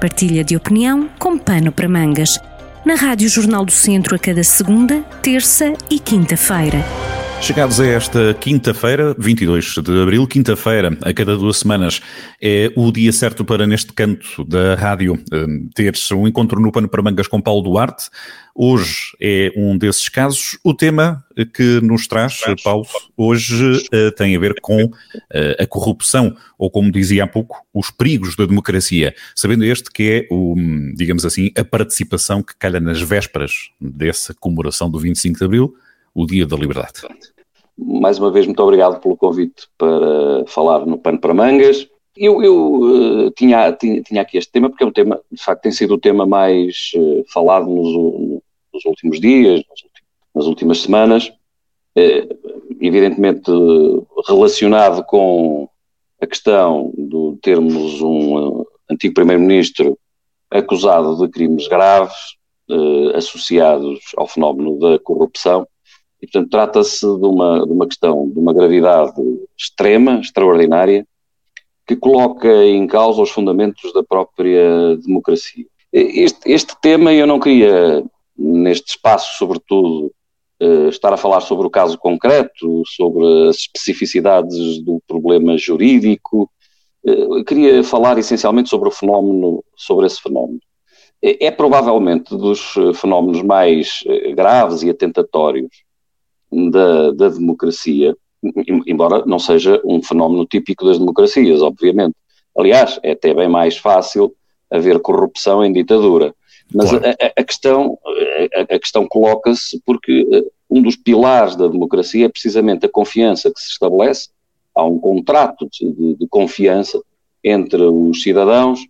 Partilha de opinião com pano para mangas. Na Rádio Jornal do Centro a cada segunda, terça e quinta-feira. Chegados a esta quinta-feira, 22 de abril, quinta-feira, a cada duas semanas, é o dia certo para, neste canto da rádio, hum, ter um encontro no Pano para Mangas com Paulo Duarte. Hoje é um desses casos. O tema que nos traz, Paulo, hoje uh, tem a ver com uh, a corrupção, ou como dizia há pouco, os perigos da democracia. Sabendo este que é, o, digamos assim, a participação que calha nas vésperas dessa comemoração do 25 de abril o Dia da Liberdade. Mais uma vez, muito obrigado pelo convite para falar no Pano para Mangas. Eu, eu uh, tinha, tinha, tinha, aqui este tema, porque é um tema, de facto, tem sido o tema mais uh, falado nos, nos, últimos dias, nas últimas semanas, uh, evidentemente relacionado com a questão de termos um antigo Primeiro-Ministro acusado de crimes graves associados ao fenómeno da corrupção e, portanto, trata-se de uma, de uma questão de uma gravidade extrema, extraordinária, que coloca em causa os fundamentos da própria democracia. Este, este tema eu não queria, neste espaço, sobretudo, eh, estar a falar sobre o caso concreto, sobre as especificidades do problema jurídico. Eu eh, queria falar essencialmente sobre o fenómeno, sobre esse fenómeno. É, é provavelmente dos fenómenos mais eh, graves e atentatórios da, da democracia, embora não seja um fenómeno típico das democracias, obviamente. Aliás, é até bem mais fácil haver corrupção em ditadura. Mas claro. a, a, questão, a, questão coloca-se porque eh, um dos pilares da democracia é precisamente a confiança que se estabelece. Há um contrato de, de, confiança entre os cidadãos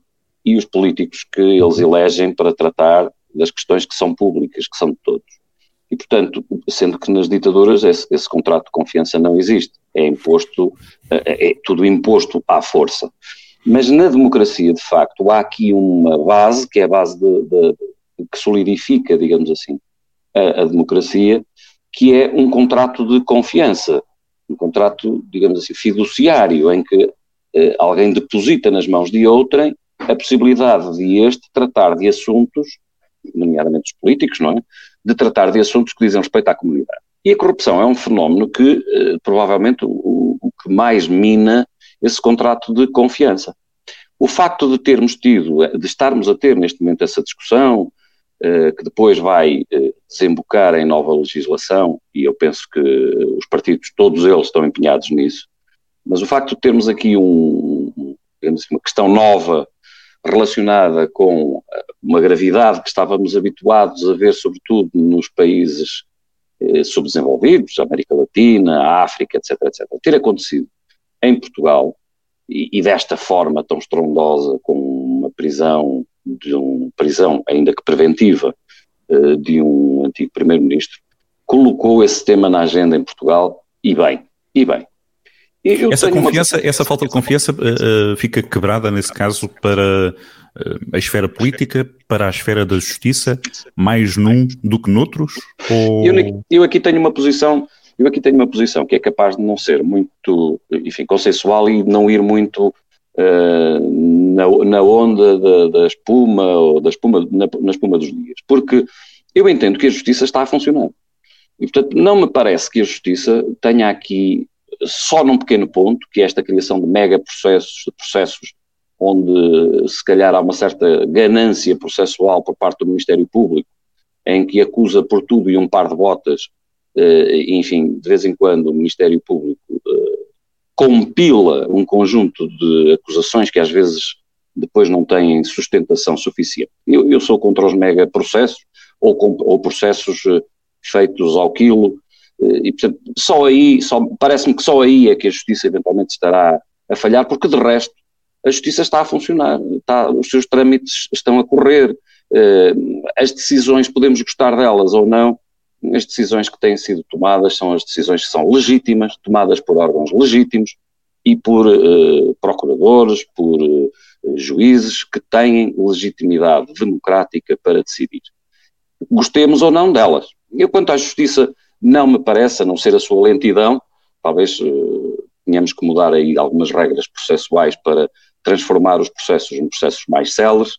e os políticos que eles elegem para tratar das questões que são públicas, que são de todos. E, portanto, sendo que nas ditaduras esse, esse contrato de confiança não existe, é imposto, é, é tudo imposto à força. Mas na democracia, de facto, há aqui uma base, que é a base de, de, que solidifica, digamos assim, a, a, democracia, que é um contrato de confiança, um contrato, digamos assim, fiduciário, em que eh, alguém deposita nas mãos de outrem a possibilidade de este tratar de assuntos, nomeadamente os políticos, não é? De tratar de assuntos que dizem respeito à comunidade. E a corrupção é um fenómeno que, eh, provavelmente, o, o que mais mina esse contrato de confiança. O facto de termos tido, de estarmos a ter neste momento essa discussão, eh, que depois vai eh, desembocar em nova legislação, e eu penso que os partidos, todos eles, estão empenhados nisso, mas o facto de termos aqui um, assim, uma questão nova relacionada com eh, uma gravidade que estávamos habituados a ver, sobretudo nos países eh, subdesenvolvidos, América Latina, África, etc., etc., ter acontecido em Portugal e, e, desta forma tão estrondosa, com uma prisão, de um prisão ainda que preventiva, eh, de um antigo primeiro-ministro, colocou esse tema na agenda em Portugal e bem, e bem. Eu essa confiança, uma... essa falta de confiança uh, fica quebrada nesse caso para uh, a esfera política, para a esfera da justiça, mais num do que noutros? Ou... Eu, eu, aqui tenho uma posição, eu aqui tenho uma posição que é capaz de não ser muito, enfim, consensual e não ir muito uh, na, na, onda da, da, espuma ou da espuma na, na espuma dos dias, porque eu entendo que a justiça está a funcionar. E, portanto, não me parece que a justiça tenha aqui só num pequeno ponto, que é esta criação de mega processos, de processos onde se calhar há uma certa ganância processual por parte do Ministério Público, em que acusa por tudo e um par de botas, eh, enfim, de vez em quando o Ministério Público eh, compila um conjunto de acusações que às vezes depois não têm sustentação suficiente. Eu, eu sou contra os mega processos ou, com, ou processos eh, feitos ao quilo, e, portanto, só aí, parece-me que só aí é que a justiça eventualmente estará a falhar, porque de resto a justiça está a funcionar, está, os seus trâmites estão a correr, eh, as decisões, podemos gostar delas ou não, as decisões que têm sido tomadas são as decisões que são legítimas, tomadas por órgãos legítimos e por eh, procuradores, por eh, juízes que têm legitimidade democrática para decidir. Gostemos ou não delas. Eu, quanto à justiça, não me parece, a não ser a sua lentidão, talvez uh, tenhamos que mudar aí algumas regras processuais para transformar os processos em processos mais céleres,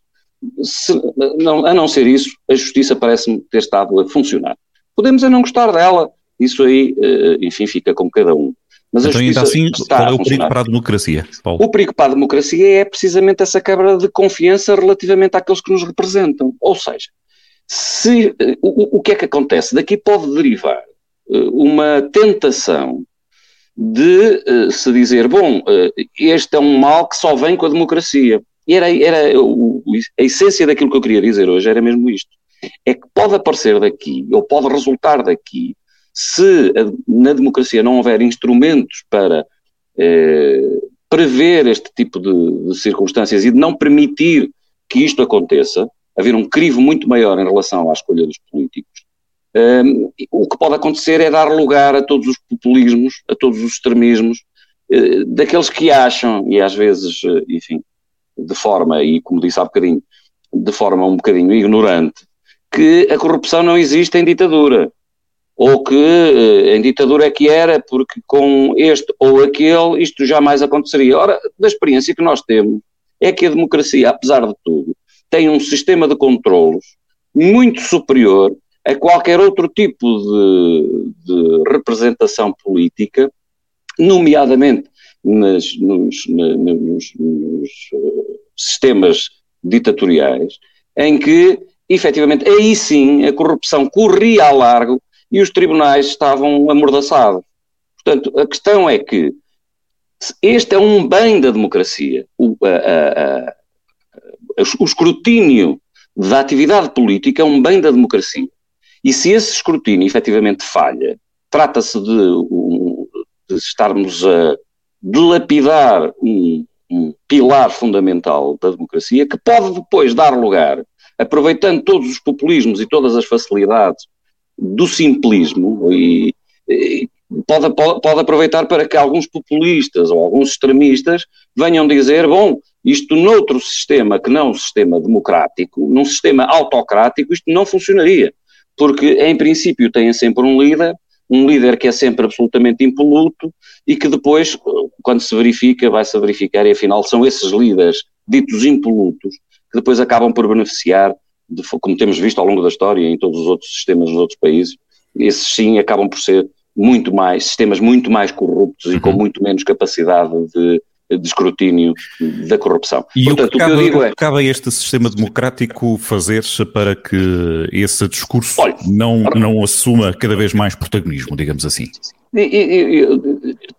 se, não, a não ser isso, a justiça parece-me ter estado a funcionar. Podemos a não gostar dela, isso aí, eh, enfim, fica com cada um. Mas então, ainda assim, qual é o perigo para a democracia, Paulo? O perigo para a democracia é precisamente essa quebra de confiança relativamente àqueles que nos representam. Ou seja, se, eh, o, o que é que acontece? Daqui pode derivar eh, uma tentação de uh, se dizer, bom, uh, este é um mal que só vem com a democracia. E era, era o, a essência daquilo que eu queria dizer hoje, era mesmo isto. É que pode aparecer daqui, ou pode resultar daqui, se na democracia não houver instrumentos para eh, prever este tipo de, de, circunstâncias e de não permitir que isto aconteça, haver um crivo muito maior em relação à escolha dos políticos, um, o que pode acontecer é dar lugar a todos os populismos, a todos os extremismos, uh, daqueles que acham, e às vezes, uh, enfim, de forma, e como disse há bocadinho, de forma um bocadinho ignorante, que a corrupção não existe em ditadura. Ou que uh, em ditadura é que era, porque com este ou aquele isto jamais aconteceria. Ora, da experiência que nós temos, é que a democracia, apesar de tudo, tem um sistema de controlos muito superior a qualquer outro tipo de, de representação política, nomeadamente nas, nos, nos, nos, eh, sistemas ditatoriais, em que, efetivamente, aí sim a corrupção corria a largo e os tribunais estavam amordaçados. Portanto, a questão é que este é um bem da democracia. O, a, a, o escrutínio da atividade política é um bem da democracia. E se esse escrutínio efetivamente falha, trata-se de, de, estarmos a dilapidar um, um pilar fundamental da democracia que pode depois dar lugar, aproveitando todos os populismos e todas as facilidades do simplismo e, e pode, pode, aproveitar para que alguns populistas ou alguns extremistas venham dizer, bom, isto noutro sistema que não um sistema democrático, num sistema autocrático, isto não funcionaria porque em princípio têm sempre um líder, um líder que é sempre absolutamente impoluto e que depois, quando se verifica, vai-se verificar e afinal são esses líderes ditos impolutos que depois acabam por beneficiar, de, como temos visto ao longo da história em todos os outros sistemas nos outros países, esses sim acabam por ser muito mais, sistemas muito mais corruptos uhum. e com uhum. muito menos capacidade de de escrutínio da corrupção. E Portanto, o que, cabe, o que eu digo é... cabe a este sistema democrático fazer-se para que esse discurso Olha, não, não assuma cada vez mais protagonismo, digamos assim?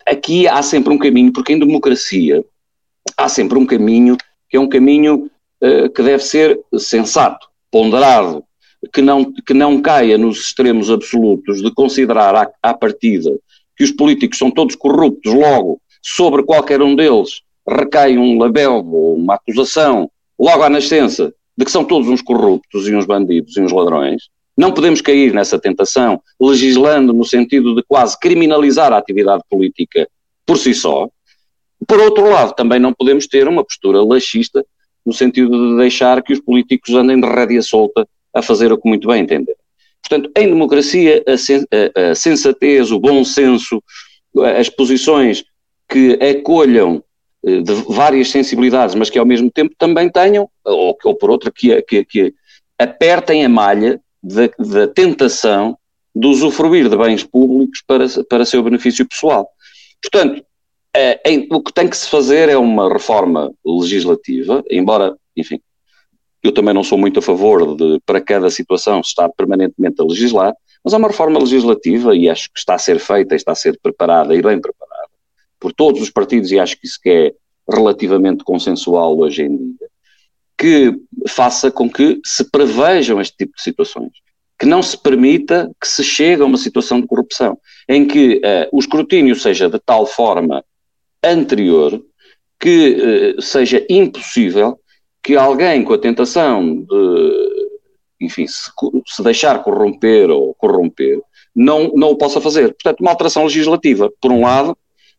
Aqui há sempre um caminho, porque em democracia há sempre um caminho que é um caminho uh, que deve ser sensato, ponderado, que não, que não caia nos extremos absolutos de considerar à, à partida que os políticos são todos corruptos, logo sobre qualquer um deles recai um label ou uma acusação logo à nascença de que são todos uns corruptos e uns bandidos e uns ladrões, não podemos cair nessa tentação, legislando no sentido de quase criminalizar a atividade política por si só. Por outro lado, também não podemos ter uma postura laxista, no sentido de deixar que os políticos andem de rédea solta a fazer o que muito bem entender. Portanto, em democracia, a, sen a sensatez, o bom senso, as posições que acolham eh, de várias sensibilidades, mas que ao mesmo tempo também tenham, ou, ou por outra, que, que, que apertem a malha da, tentação de usufruir de bens públicos para, para seu benefício pessoal. Portanto, é, é, o que tem que se fazer é uma reforma legislativa, embora, enfim, eu também não sou muito a favor de, para cada situação, estar permanentemente a legislar, mas é uma reforma legislativa e acho que está a ser feita, está a ser preparada e bem preparada por todos os partidos, e acho que isso que é relativamente consensual hoje em dia, que faça com que se prevejam este tipo de situações, que não se permita que se chegue a uma situação de corrupção, em que uh, o escrutínio seja de tal forma anterior que uh, seja impossível que alguém com a tentação de, enfim, se, se deixar corromper ou corromper, não, não o possa fazer. Portanto, uma alteração legislativa, por um lado,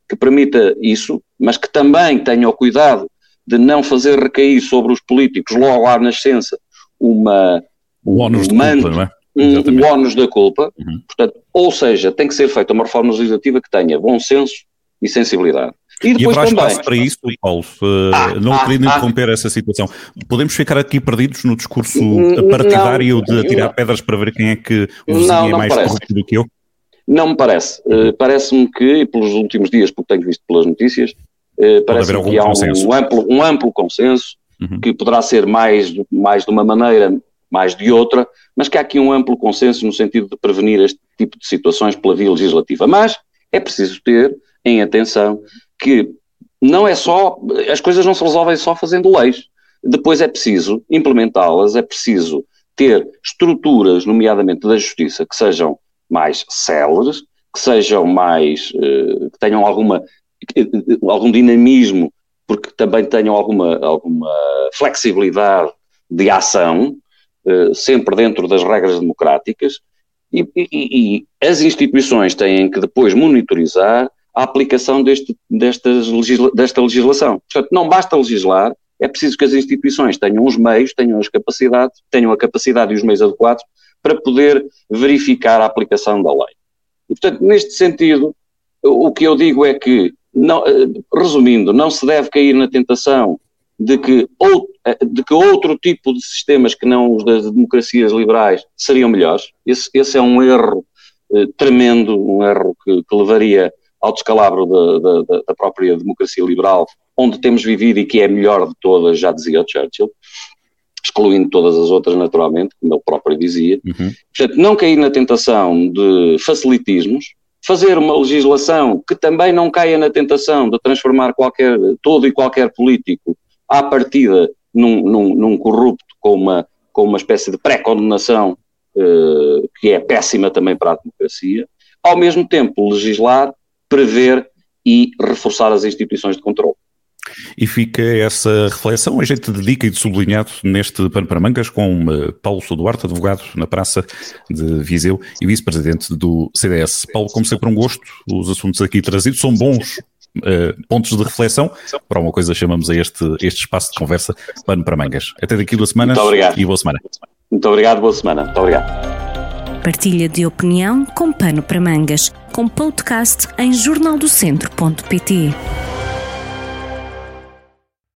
que permita isso, mas que também tenha o cuidado de não fazer recair sobre os políticos logo à nascença uma, o ónus um, manto, culpa, não é? um, um ónus da culpa. Uhum. Portanto, ou seja, tem que ser feita uma reforma legislativa que tenha bom senso e sensibilidade. E, depois e haverá também... espaço para isso, Paulo, ah, não ah, querendo ah, interromper essa situação. Podemos ficar aqui perdidos no discurso partidário não, de atirar não. pedras para ver quem é que o vizinho não, é mais corrupto do que eu? Não me parece. Uh, Parece-me que, pelos últimos dias, porque tenho visto pelas notícias, uh, parece-me que há um, um, amplo, um amplo consenso, uhum. que poderá ser mais, mais de uma maneira, mais de outra, mas que há aqui um amplo consenso no sentido de prevenir este tipo de situações pela via legislativa. Mas é preciso ter em atenção que não é só, as coisas não se resolvem só fazendo leis. Depois é preciso implementá-las, é preciso ter estruturas, nomeadamente da justiça, que sejam mais céleres, que sejam mais, eh, que tenham alguma, algum dinamismo, porque também tenham alguma, alguma flexibilidade de ação, eh, sempre dentro das regras democráticas, e, e, e, as instituições têm que depois monitorizar a aplicação deste, destas legisla, desta legislação. Portanto, não basta legislar, é preciso que as instituições tenham os meios, tenham as capacidades, tenham a capacidade e os meios adequados para poder verificar a aplicação da lei. E, portanto, neste sentido, o que eu digo é que, não, eh, resumindo, não se deve cair na tentação de que, ou, eh, de que outro tipo de sistemas que não os das democracias liberais seriam melhores. Esse, esse é um erro eh, tremendo, um erro que, que levaria ao descalabro da, da, própria democracia liberal, onde temos vivido e que é a melhor de todas, já dizia Churchill excluindo todas as outras naturalmente, como ele próprio dizia. Uhum. Portanto, não cair na tentação de facilitismos, fazer uma legislação que também não caia na tentação de transformar qualquer, todo e qualquer político à partida num, num, num corrupto com uma, com uma espécie de pré-condenação uh, que é péssima também para a democracia. Ao mesmo tempo, legislar, prever e reforçar as instituições de controle. E fica essa reflexão, a gente dedica e sublinhado neste Pano para Mangas com uh, Paulo Duarte, advogado na Praça de Viseu e vice-presidente do CDS. Paulo, como sempre, um gosto. Os assuntos aqui trazidos são bons uh, pontos de reflexão. Para uma coisa chamamos a este, este espaço de conversa Pano para Mangas. Até daqui duas semanas Muito obrigado. e boa semana. Muito obrigado, boa semana. Muito obrigado. Partilha de opinião com Pano para Mangas, com podcast em jornaldocentro.pt.